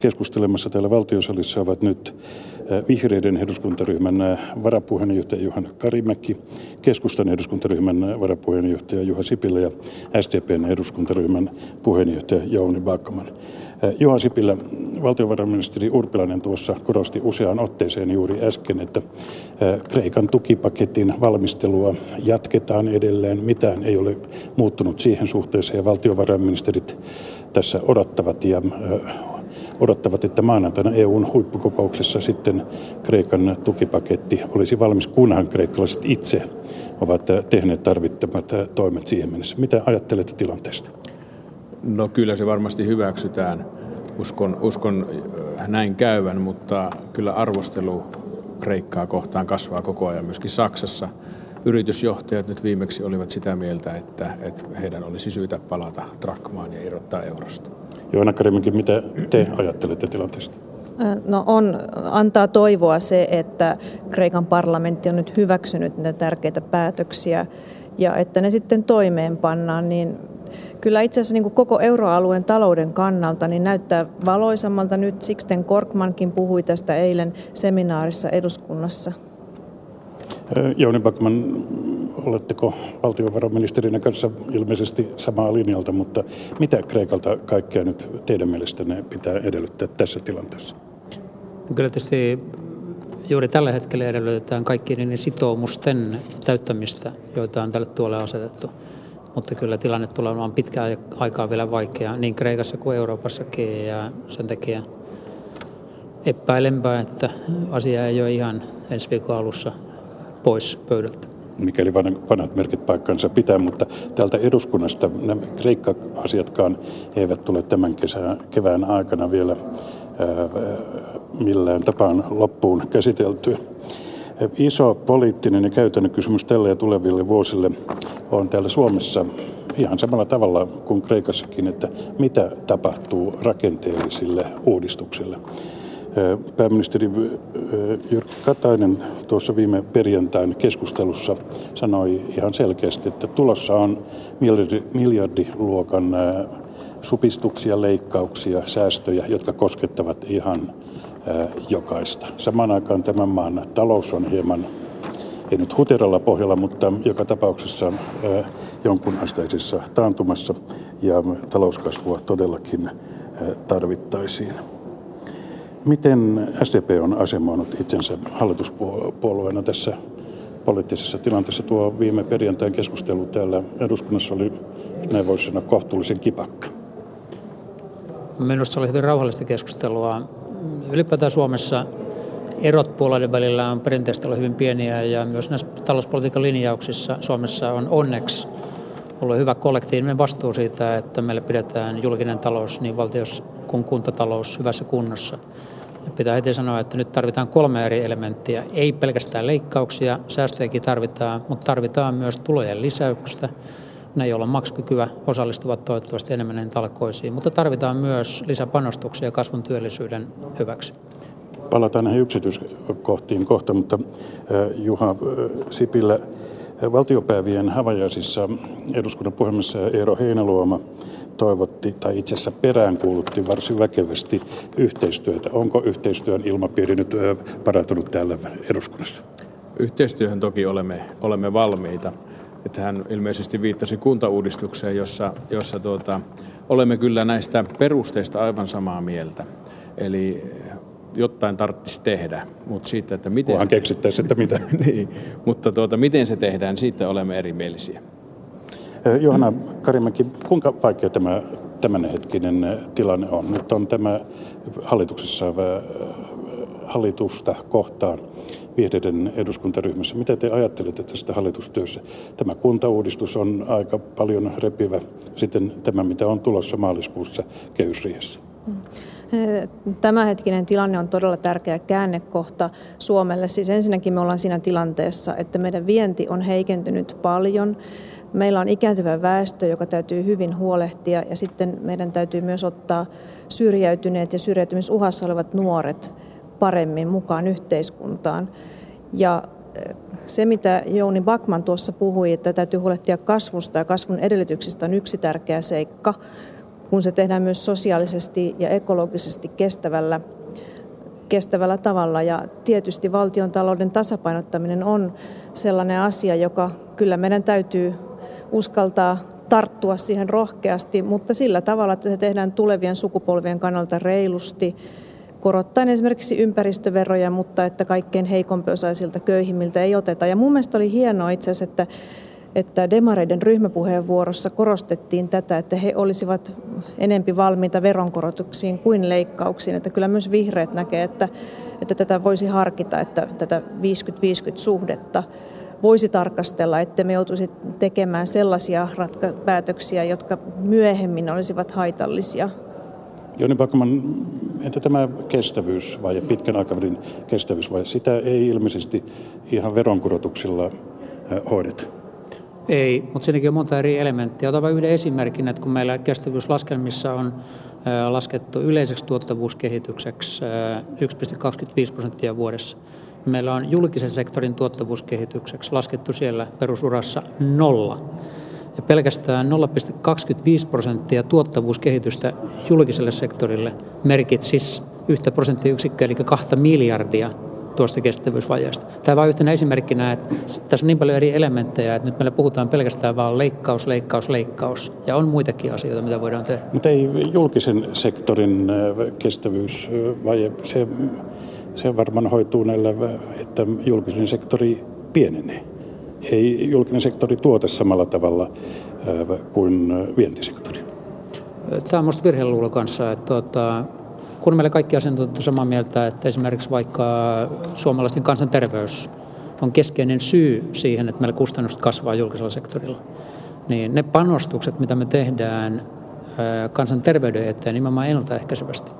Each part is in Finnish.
Keskustelemassa täällä valtiosalissa ovat nyt vihreiden eduskuntaryhmän varapuheenjohtaja Juhan Karimäki, keskustan eduskuntaryhmän varapuheenjohtaja Juha Sipilä ja SDPn eduskuntaryhmän puheenjohtaja Jouni Backman. Juha Sipilä, valtiovarainministeri Urpilainen tuossa korosti useaan otteeseen juuri äsken, että Kreikan tukipaketin valmistelua jatketaan edelleen. Mitään ei ole muuttunut siihen suhteeseen ja valtiovarainministerit tässä odottavat ja odottavat, että maanantaina EUn huippukokouksessa sitten Kreikan tukipaketti olisi valmis, kunhan kreikkalaiset itse ovat tehneet tarvittavat toimet siihen mennessä. Mitä ajattelette tilanteesta? No kyllä se varmasti hyväksytään. Uskon, uskon äh, näin käyvän, mutta kyllä arvostelu Kreikkaa kohtaan kasvaa koko ajan myöskin Saksassa. Yritysjohtajat nyt viimeksi olivat sitä mieltä, että, että heidän olisi syytä palata trakmaan ja irrottaa eurosta. Joona Karimäki, mitä te ajattelette tilanteesta? No on, antaa toivoa se, että Kreikan parlamentti on nyt hyväksynyt näitä tärkeitä päätöksiä ja että ne sitten toimeenpannaan, niin kyllä itse asiassa niin koko euroalueen talouden kannalta niin näyttää valoisammalta nyt. Sixten Korkmankin puhui tästä eilen seminaarissa eduskunnassa. Jouni Backman, oletteko valtiovarainministerinä kanssa ilmeisesti samaa linjalta, mutta mitä Kreikalta kaikkea nyt teidän mielestänne pitää edellyttää tässä tilanteessa? Kyllä tietysti juuri tällä hetkellä edellytetään kaikkien niiden sitoumusten täyttämistä, joita on tälle tuolle asetettu. Mutta kyllä tilanne tulee olemaan pitkään aikaa vielä vaikea niin Kreikassa kuin Euroopassakin ja sen takia epäilenpä, että asia ei ole ihan ensi viikon alussa pois pöydältä. Mikäli vanhat merkit paikkansa pitää, mutta täältä eduskunnasta nämä Kreikka-asiatkaan eivät tule tämän kesän, kevään aikana vielä millään tapaan loppuun käsiteltyä. Iso poliittinen ja käytännön kysymys tälle ja tuleville vuosille on täällä Suomessa ihan samalla tavalla kuin Kreikassakin, että mitä tapahtuu rakenteellisille uudistuksille. Pääministeri Jyrki Katainen tuossa viime perjantain keskustelussa sanoi ihan selkeästi, että tulossa on miljardi, miljardiluokan supistuksia, leikkauksia, säästöjä, jotka koskettavat ihan jokaista. Samaan aikaan tämän maan talous on hieman, ei nyt huteralla pohjalla, mutta joka tapauksessa jonkun asteisessa taantumassa ja talouskasvua todellakin tarvittaisiin. Miten SDP on asemoinut itsensä hallituspuolueena tässä poliittisessa tilanteessa? Tuo viime perjantain keskustelu täällä eduskunnassa oli, näin voisi sanoa, kohtuullisen kipakka. Minusta oli hyvin rauhallista keskustelua. Ylipäätään Suomessa erot puolueiden välillä on perinteisesti ollut hyvin pieniä ja myös näissä talouspolitiikan linjauksissa Suomessa on onneksi ollut hyvä kollektiivinen vastuu siitä, että meillä pidetään julkinen talous niin valtios kuin kuntatalous hyvässä kunnossa. Ja pitää heti sanoa, että nyt tarvitaan kolme eri elementtiä. Ei pelkästään leikkauksia, säästöjäkin tarvitaan, mutta tarvitaan myös tulojen lisäystä. Ne, joilla on maksukykyä, osallistuvat toivottavasti enemmän näihin talkoisiin, mutta tarvitaan myös lisäpanostuksia kasvun työllisyyden hyväksi. Palataan näihin yksityiskohtiin kohta, mutta Juha Sipilä, valtiopäivien havajaisissa eduskunnan puhemies Eero Heinäluoma toivotti tai itse asiassa peräänkuulutti varsin väkevästi yhteistyötä. Onko yhteistyön ilmapiiri nyt parantunut täällä eduskunnassa? Yhteistyöhön toki olemme, olemme valmiita. Että hän ilmeisesti viittasi kuntauudistukseen, jossa, jossa tuota, olemme kyllä näistä perusteista aivan samaa mieltä. Eli jotain tarvitsisi tehdä, mutta siitä, että miten... Kunhan keksittäisiin, että mitä. niin, mutta tuota, miten se tehdään, siitä olemme erimielisiä. Johanna Karimäki, kuinka vaikea tämä tämänhetkinen tilanne on? Nyt on tämä hallituksessa hallitusta kohtaan vihreiden eduskuntaryhmässä. Mitä te ajattelette tästä hallitustyössä? Tämä kuntauudistus on aika paljon repivä. Sitten tämä, mitä on tulossa maaliskuussa kehysriihessä. Tämänhetkinen tilanne on todella tärkeä käännekohta Suomelle. Siis ensinnäkin me ollaan siinä tilanteessa, että meidän vienti on heikentynyt paljon. Meillä on ikääntyvä väestö, joka täytyy hyvin huolehtia ja sitten meidän täytyy myös ottaa syrjäytyneet ja syrjäytymisuhassa olevat nuoret paremmin mukaan yhteiskuntaan. Ja eh, se, mitä Jouni Bakman tuossa puhui, että täytyy huolehtia kasvusta ja kasvun edellytyksistä on yksi tärkeä seikka. Kun se tehdään myös sosiaalisesti ja ekologisesti kestävällä, kestävällä tavalla. Ja tietysti valtion talouden tasapainottaminen on sellainen asia, joka kyllä meidän täytyy uskaltaa tarttua siihen rohkeasti, mutta sillä tavalla, että se tehdään tulevien sukupolvien kannalta reilusti, korottaen esimerkiksi ympäristöveroja, mutta että kaikkein heikompiosaisilta köyhimmiltä ei oteta. Ja mun mielestä oli hienoa itse asiassa, että että demareiden ryhmäpuheenvuorossa korostettiin tätä, että he olisivat enempi valmiita veronkorotuksiin kuin leikkauksiin. Että kyllä myös vihreät näkee, että, että tätä voisi harkita, että tätä 50-50 suhdetta voisi tarkastella, että me joutuisi tekemään sellaisia ratka- päätöksiä, jotka myöhemmin olisivat haitallisia. Joni Bakman, entä tämä kestävyys vai pitkän aikavälin kestävyys vai sitä ei ilmeisesti ihan veronkorotuksilla hoideta? Ei, mutta siinäkin on monta eri elementtiä. Otan vain yhden esimerkin, että kun meillä kestävyyslaskelmissa on laskettu yleiseksi tuottavuuskehitykseksi 1,25 prosenttia vuodessa, Meillä on julkisen sektorin tuottavuuskehitykseksi laskettu siellä perusurassa nolla. Ja pelkästään 0,25 prosenttia tuottavuuskehitystä julkiselle sektorille merkitsisi yhtä prosenttiyksikköä, eli kahta miljardia tuosta kestävyysvajeesta. Tämä vain yhtenä esimerkkinä, että tässä on niin paljon eri elementtejä, että nyt meillä puhutaan pelkästään vain leikkaus, leikkaus, leikkaus. Ja on muitakin asioita, mitä voidaan tehdä. Mutta ei julkisen sektorin äh, kestävyysvaje, se se varmaan hoituu näillä, että julkinen sektori pienenee. Ei julkinen sektori tuota samalla tavalla kuin vientisektori. Tämä on minusta virheluulo kanssa, että tuota, kun meillä kaikki asiantuntijat ovat samaa mieltä, että esimerkiksi vaikka suomalaisten kansanterveys on keskeinen syy siihen, että meillä kustannukset kasvaa julkisella sektorilla, niin ne panostukset, mitä me tehdään kansanterveyden eteen nimenomaan ennaltaehkäisevästi,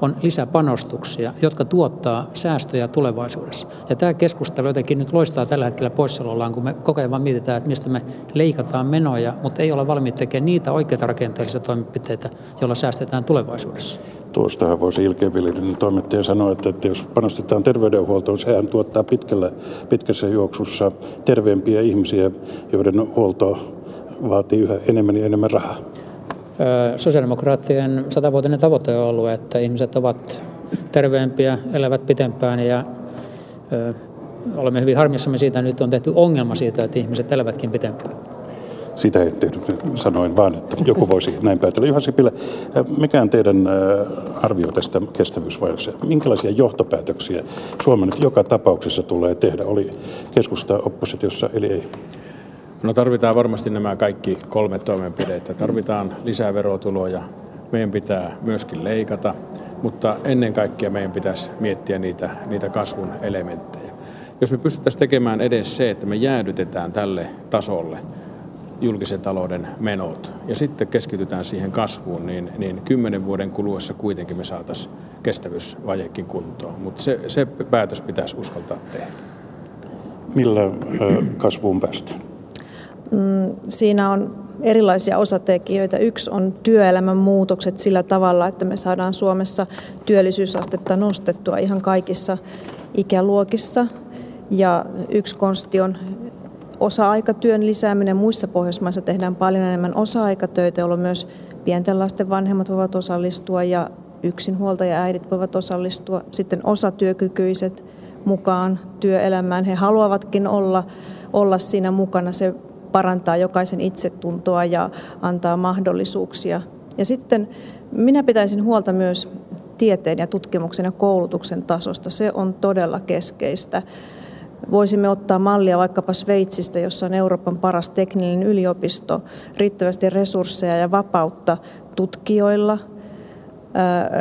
on lisäpanostuksia, jotka tuottaa säästöjä tulevaisuudessa. Ja tämä keskustelu jotenkin nyt loistaa tällä hetkellä poissaolollaan, kun me koko ajan vaan mietitään, että mistä me leikataan menoja, mutta ei olla valmiit tekemään niitä oikeita rakenteellisia toimenpiteitä, joilla säästetään tulevaisuudessa. Tuostahan voisi ilkeävillinen toimittaja sanoa, että, että jos panostetaan terveydenhuoltoon, sehän tuottaa pitkällä, pitkässä juoksussa terveempiä ihmisiä, joiden huolto vaatii yhä enemmän ja enemmän rahaa. Sosiaalidemokraattien satavuotinen tavoite on ollut, että ihmiset ovat terveempiä, elävät pitempään ja olemme hyvin harmissamme siitä, että nyt on tehty ongelma siitä, että ihmiset elävätkin pitempään. Sitä tehnyt, sanoin vaan, että joku voisi näin päätellä. Juha Sipilä, mikä on teidän arvio tästä kestävyysvajeesta? Minkälaisia johtopäätöksiä Suomen nyt joka tapauksessa tulee tehdä? Oli keskusta oppositiossa, eli ei? No tarvitaan varmasti nämä kaikki kolme toimenpidettä. Tarvitaan lisää verotuloja, meidän pitää myöskin leikata, mutta ennen kaikkea meidän pitäisi miettiä niitä, niitä kasvun elementtejä. Jos me pystyttäisiin tekemään edes se, että me jäädytetään tälle tasolle julkisen talouden menot ja sitten keskitytään siihen kasvuun, niin, niin kymmenen vuoden kuluessa kuitenkin me saataisiin kestävyysvajekin kuntoon. Mutta se, se päätös pitäisi uskaltaa tehdä. Millä kasvuun päästään? Mm, siinä on erilaisia osatekijöitä. Yksi on työelämän muutokset sillä tavalla, että me saadaan Suomessa työllisyysastetta nostettua ihan kaikissa ikäluokissa. Ja yksi konsti on osa-aikatyön lisääminen. Muissa Pohjoismaissa tehdään paljon enemmän osa-aikatöitä, jolloin myös pienten lasten vanhemmat voivat osallistua ja yksinhuoltaja äidit voivat osallistua. Sitten osatyökykyiset mukaan työelämään. He haluavatkin olla, olla siinä mukana. Se parantaa jokaisen itsetuntoa ja antaa mahdollisuuksia. Ja sitten minä pitäisin huolta myös tieteen ja tutkimuksen ja koulutuksen tasosta. Se on todella keskeistä. Voisimme ottaa mallia vaikkapa Sveitsistä, jossa on Euroopan paras tekninen yliopisto, riittävästi resursseja ja vapautta tutkijoilla –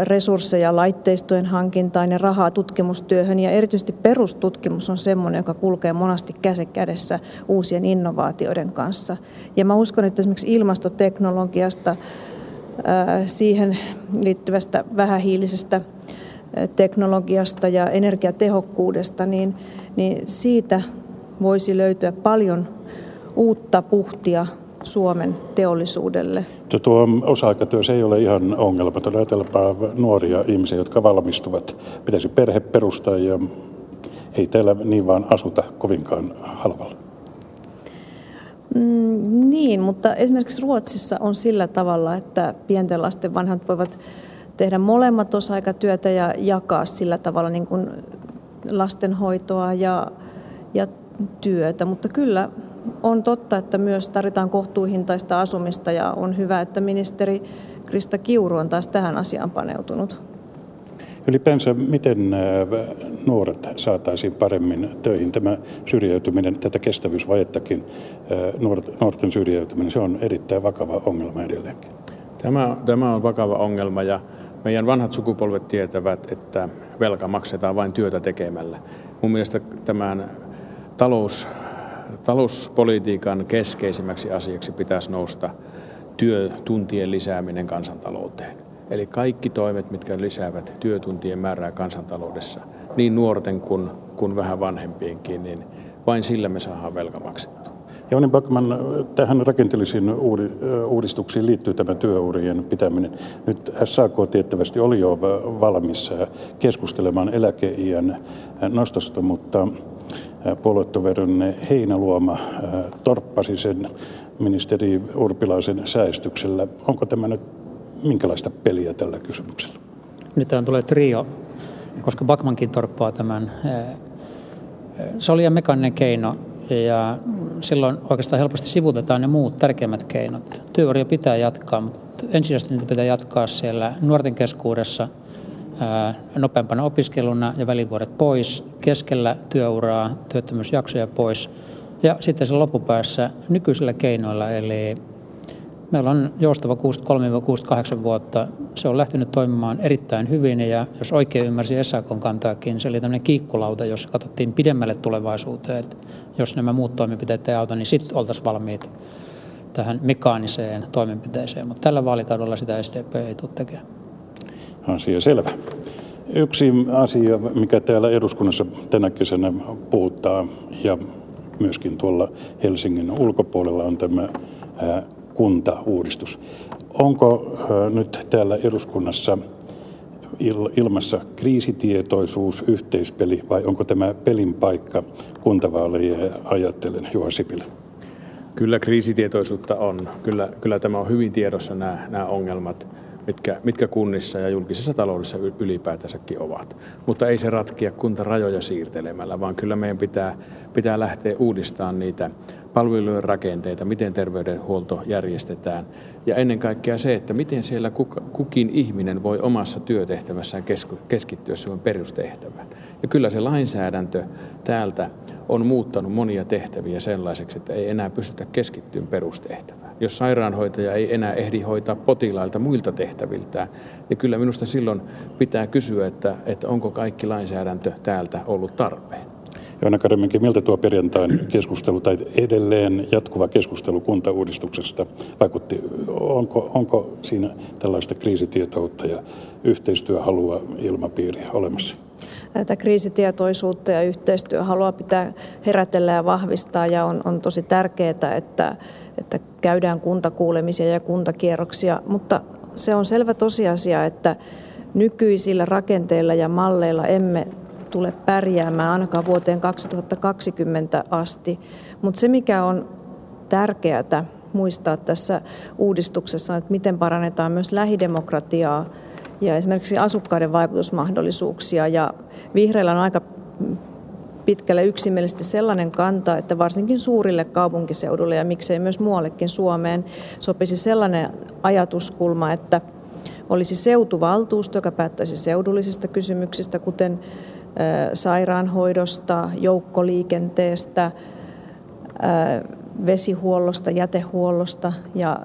resursseja laitteistojen hankintaan ja rahaa tutkimustyöhön. Ja erityisesti perustutkimus on sellainen, joka kulkee monasti käsi kädessä uusien innovaatioiden kanssa. Ja mä uskon, että esimerkiksi ilmastoteknologiasta, siihen liittyvästä vähähiilisestä teknologiasta ja energiatehokkuudesta, niin, niin siitä voisi löytyä paljon uutta puhtia Suomen teollisuudelle. Tuo osa-aikatyö se ei ole ihan ongelma. Ajatellaanpa nuoria ihmisiä, jotka valmistuvat. Pitäisi perhe perustaa ja ei täällä niin vaan asuta kovinkaan halvalla. Mm, niin, mutta esimerkiksi Ruotsissa on sillä tavalla, että pienten lasten vanhat voivat tehdä molemmat osa-aikatyötä ja jakaa sillä tavalla niin kuin lastenhoitoa ja, ja työtä. Mutta kyllä on totta, että myös tarvitaan kohtuuhintaista asumista ja on hyvä, että ministeri Krista Kiuru on taas tähän asiaan paneutunut. Ylipäänsä, miten äh, nuoret saataisiin paremmin töihin? Tämä syrjäytyminen, tätä kestävyysvajettakin, äh, nuorten syrjäytyminen, se on erittäin vakava ongelma edelleenkin. Tämä, tämä on vakava ongelma ja meidän vanhat sukupolvet tietävät, että velka maksetaan vain työtä tekemällä. Mun mielestä tämän talous, talouspolitiikan keskeisimmäksi asiaksi pitäisi nousta työtuntien lisääminen kansantalouteen. Eli kaikki toimet, mitkä lisäävät työtuntien määrää kansantaloudessa, niin nuorten kuin, kuin vähän vanhempienkin, niin vain sillä me saadaan velka maksettua. Jouni Backman, tähän rakenteellisiin uudistuksiin liittyy tämä työurien pitäminen. Nyt SAK tiettävästi oli jo valmis keskustelemaan eläkeiän nostosta, mutta puoluetoverin Heinaluoma torppasi sen ministeri Urpilaisen säästyksellä. Onko tämä nyt minkälaista peliä tällä kysymyksellä? Nyt tulee trio, koska Bakmankin torppaa tämän. Se oli mekaaninen keino ja silloin oikeastaan helposti sivutetaan ne muut tärkeimmät keinot. Työuria pitää jatkaa, mutta ensisijaisesti niitä pitää jatkaa siellä nuorten keskuudessa nopeampana opiskeluna ja välivuodet pois, keskellä työuraa työttömyysjaksoja pois ja sitten se loppupäässä nykyisillä keinoilla, eli Meillä on joustava 63-68 vuotta. Se on lähtenyt toimimaan erittäin hyvin ja jos oikein ymmärsin SAKon kantaakin, se oli tämmöinen kiikkulauta, jossa katsottiin pidemmälle tulevaisuuteen, että jos nämä muut toimenpiteet ei auta, niin sitten oltaisiin valmiit tähän mekaaniseen toimenpiteeseen, mutta tällä vaalikaudella sitä SDP ei tule tekemään. Asia selvä. Yksi asia, mikä täällä eduskunnassa tänä kesänä puhuttaa ja myöskin tuolla Helsingin ulkopuolella on tämä kuntauudistus. Onko nyt täällä eduskunnassa ilmassa kriisitietoisuus, yhteispeli vai onko tämä pelin paikka kuntavaaleja ajattelen Juha Sipilä? Kyllä kriisitietoisuutta on. Kyllä, kyllä tämä on hyvin tiedossa nämä, nämä ongelmat, mitkä, mitkä kunnissa ja julkisessa taloudessa ylipäätänsäkin ovat. Mutta ei se ratkia kuntarajoja siirtelemällä, vaan kyllä meidän pitää, pitää lähteä uudistamaan niitä palvelujen rakenteita, miten terveydenhuolto järjestetään ja ennen kaikkea se, että miten siellä kukin ihminen voi omassa työtehtävässään keskittyä siihen perustehtävään. Ja kyllä se lainsäädäntö täältä on muuttanut monia tehtäviä sellaiseksi, että ei enää pystytä keskittymään perustehtävään. Jos sairaanhoitaja ei enää ehdi hoitaa potilailta muilta tehtäviltään, niin kyllä minusta silloin pitää kysyä, että, että onko kaikki lainsäädäntö täältä ollut tarpeen. Joona Karemenkin, miltä tuo perjantain keskustelu tai edelleen jatkuva keskustelu kuntauudistuksesta vaikutti? Onko, onko siinä tällaista kriisitietoutta ja yhteistyöhalua ilmapiiri olemassa? Tätä kriisitietoisuutta ja yhteistyöhalua pitää herätellä ja vahvistaa ja on, on tosi tärkeää, että, että käydään kuntakuulemisia ja kuntakierroksia, mutta se on selvä tosiasia, että nykyisillä rakenteilla ja malleilla emme tule pärjäämään ainakaan vuoteen 2020 asti. Mutta se, mikä on tärkeää muistaa tässä uudistuksessa, että miten parannetaan myös lähidemokratiaa ja esimerkiksi asukkaiden vaikutusmahdollisuuksia. Ja vihreillä on aika pitkälle yksimielisesti sellainen kanta, että varsinkin suurille kaupunkiseudulle ja miksei myös muuallekin Suomeen sopisi sellainen ajatuskulma, että olisi seutuvaltuusto, joka päättäisi seudullisista kysymyksistä, kuten sairaanhoidosta, joukkoliikenteestä, vesihuollosta, jätehuollosta ja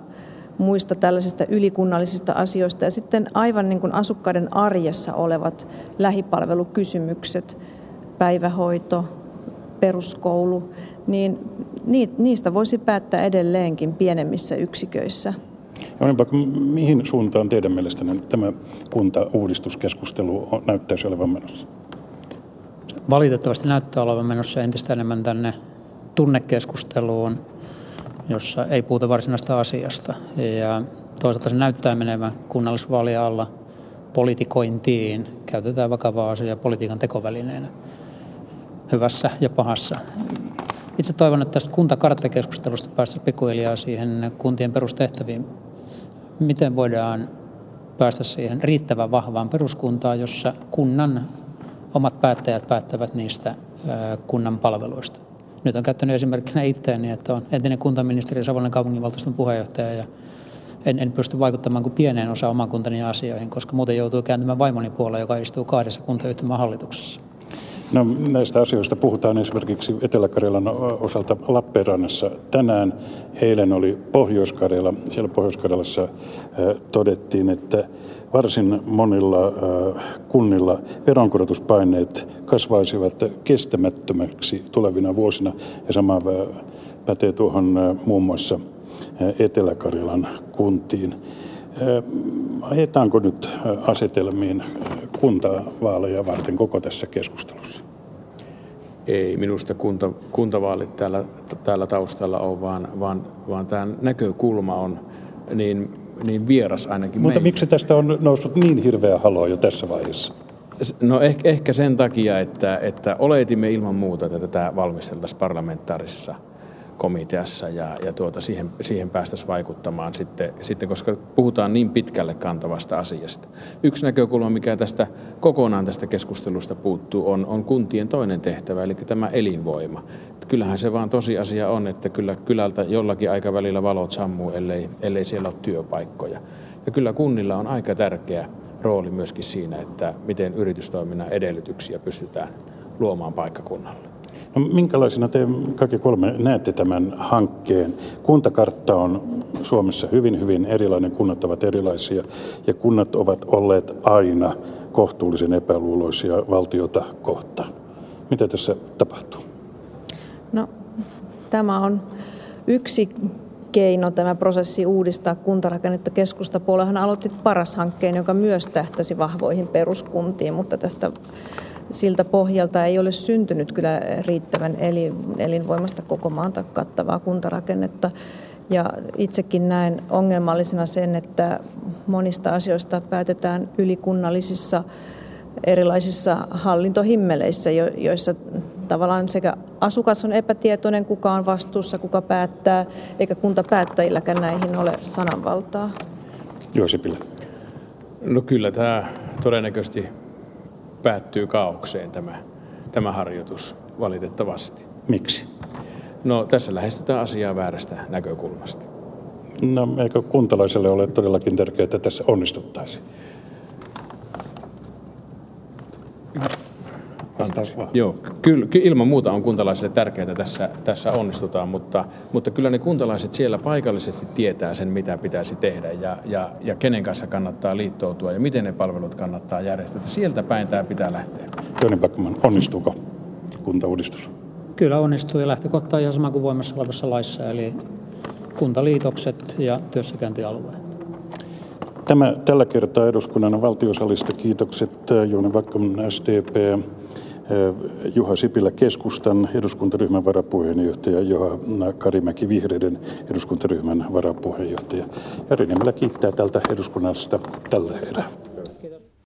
muista tällaisista ylikunnallisista asioista. Ja sitten aivan niin kuin asukkaiden arjessa olevat lähipalvelukysymykset, päivähoito, peruskoulu, niin niistä voisi päättää edelleenkin pienemmissä yksiköissä. Joonipa, mihin suuntaan teidän mielestänne tämä kuntauudistuskeskustelu näyttäisi olevan menossa? valitettavasti näyttää olevan menossa entistä enemmän tänne tunnekeskusteluun, jossa ei puhuta varsinaista asiasta. Ja toisaalta se näyttää menevän kunnallisvaalien alla politikointiin. Käytetään vakavaa asiaa politiikan tekovälineenä hyvässä ja pahassa. Itse toivon, että tästä kuntakarttakeskustelusta päästä pikkuhiljaa siihen kuntien perustehtäviin. Miten voidaan päästä siihen riittävän vahvaan peruskuntaan, jossa kunnan omat päättäjät päättävät niistä kunnan palveluista. Nyt on käyttänyt esimerkkinä itseäni, että on entinen kuntaministeri Savonlinnan kaupunginvaltuuston puheenjohtaja ja en, en pysty vaikuttamaan kuin pieneen osaan oman kuntani asioihin, koska muuten joutuu kääntymään vaimoni puolella, joka istuu kahdessa kuntayhtymän hallituksessa. No, näistä asioista puhutaan esimerkiksi Etelä-Karjalan osalta Lappeenrannassa tänään. Eilen oli Pohjois-Karjala. Siellä Pohjois-Karjalassa äh, todettiin, että varsin monilla äh, kunnilla veronkorotuspaineet kasvaisivat kestämättömäksi tulevina vuosina. Ja sama äh, pätee tuohon muun muassa Etelä-Karjalan kuntiin. Ajetaanko nyt asetelmiin kuntavaaleja varten koko tässä keskustelussa? Ei minusta kunta, kuntavaalit täällä, täällä taustalla on, vaan, vaan, vaan tämä näkökulma on niin, niin vieras ainakin Mutta meille. miksi tästä on noussut niin hirveä halo jo tässä vaiheessa? No ehkä, ehkä sen takia, että, että oletimme ilman muuta, että tätä valmisteltaisiin parlamentaarisessa komiteassa ja, ja tuota, siihen, siihen päästäisiin vaikuttamaan sitten, sitten, koska puhutaan niin pitkälle kantavasta asiasta. Yksi näkökulma, mikä tästä kokonaan tästä keskustelusta puuttuu, on, on kuntien toinen tehtävä, eli tämä elinvoima. Kyllähän se vaan tosiasia on, että kyllä kylältä jollakin aikavälillä valot sammuu, ellei, ellei siellä ole työpaikkoja. Ja kyllä kunnilla on aika tärkeä rooli myöskin siinä, että miten yritystoiminnan edellytyksiä pystytään luomaan paikkakunnalla. No, minkälaisena te kaikki kolme näette tämän hankkeen? Kuntakartta on Suomessa hyvin, hyvin erilainen. Kunnat ovat erilaisia ja kunnat ovat olleet aina kohtuullisen epäluuloisia valtiota kohtaan. Mitä tässä tapahtuu? No, tämä on yksi keino tämä prosessi uudistaa kuntarakennetta. Keskustapuolehan aloitti paras hankkeen, joka myös tähtäsi vahvoihin peruskuntiin, mutta tästä siltä pohjalta ei ole syntynyt kyllä riittävän elinvoimasta koko maanta kattavaa kuntarakennetta. Ja itsekin näen ongelmallisena sen, että monista asioista päätetään ylikunnallisissa erilaisissa hallintohimmeleissä, joissa tavallaan sekä asukas on epätietoinen, kuka on vastuussa, kuka päättää, eikä kuntapäättäjilläkään näihin ole sananvaltaa. Joo, Sipilä. No kyllä tämä todennäköisesti päättyy kaaukseen tämä, tämä harjoitus valitettavasti. Miksi? No tässä lähestytään asiaa väärästä näkökulmasta. No eikö kuntalaiselle ole todellakin tärkeää, että tässä onnistuttaisiin? Antaisi Joo, kyllä, ilman muuta on kuntalaisille tärkeää, että tässä, tässä onnistutaan, mutta, mutta kyllä ne kuntalaiset siellä paikallisesti tietää sen, mitä pitäisi tehdä ja, ja, ja kenen kanssa kannattaa liittoutua ja miten ne palvelut kannattaa järjestää. Sieltä päin tämä pitää lähteä. Joni Backman, onnistuuko kuntauudistus? Kyllä onnistuu ja lähtökohta on ihan sama kuin voimassa olevassa laissa, eli kuntaliitokset ja työssäkäyntialueet. Tämä tällä kertaa eduskunnan valtiosalista kiitokset Jouni Bakkaman SDP, Juha Sipilä keskustan eduskuntaryhmän varapuheenjohtaja, Juha Karimäki vihreiden eduskuntaryhmän varapuheenjohtaja. Jari Niemelä kiittää tältä eduskunnasta tällä erää.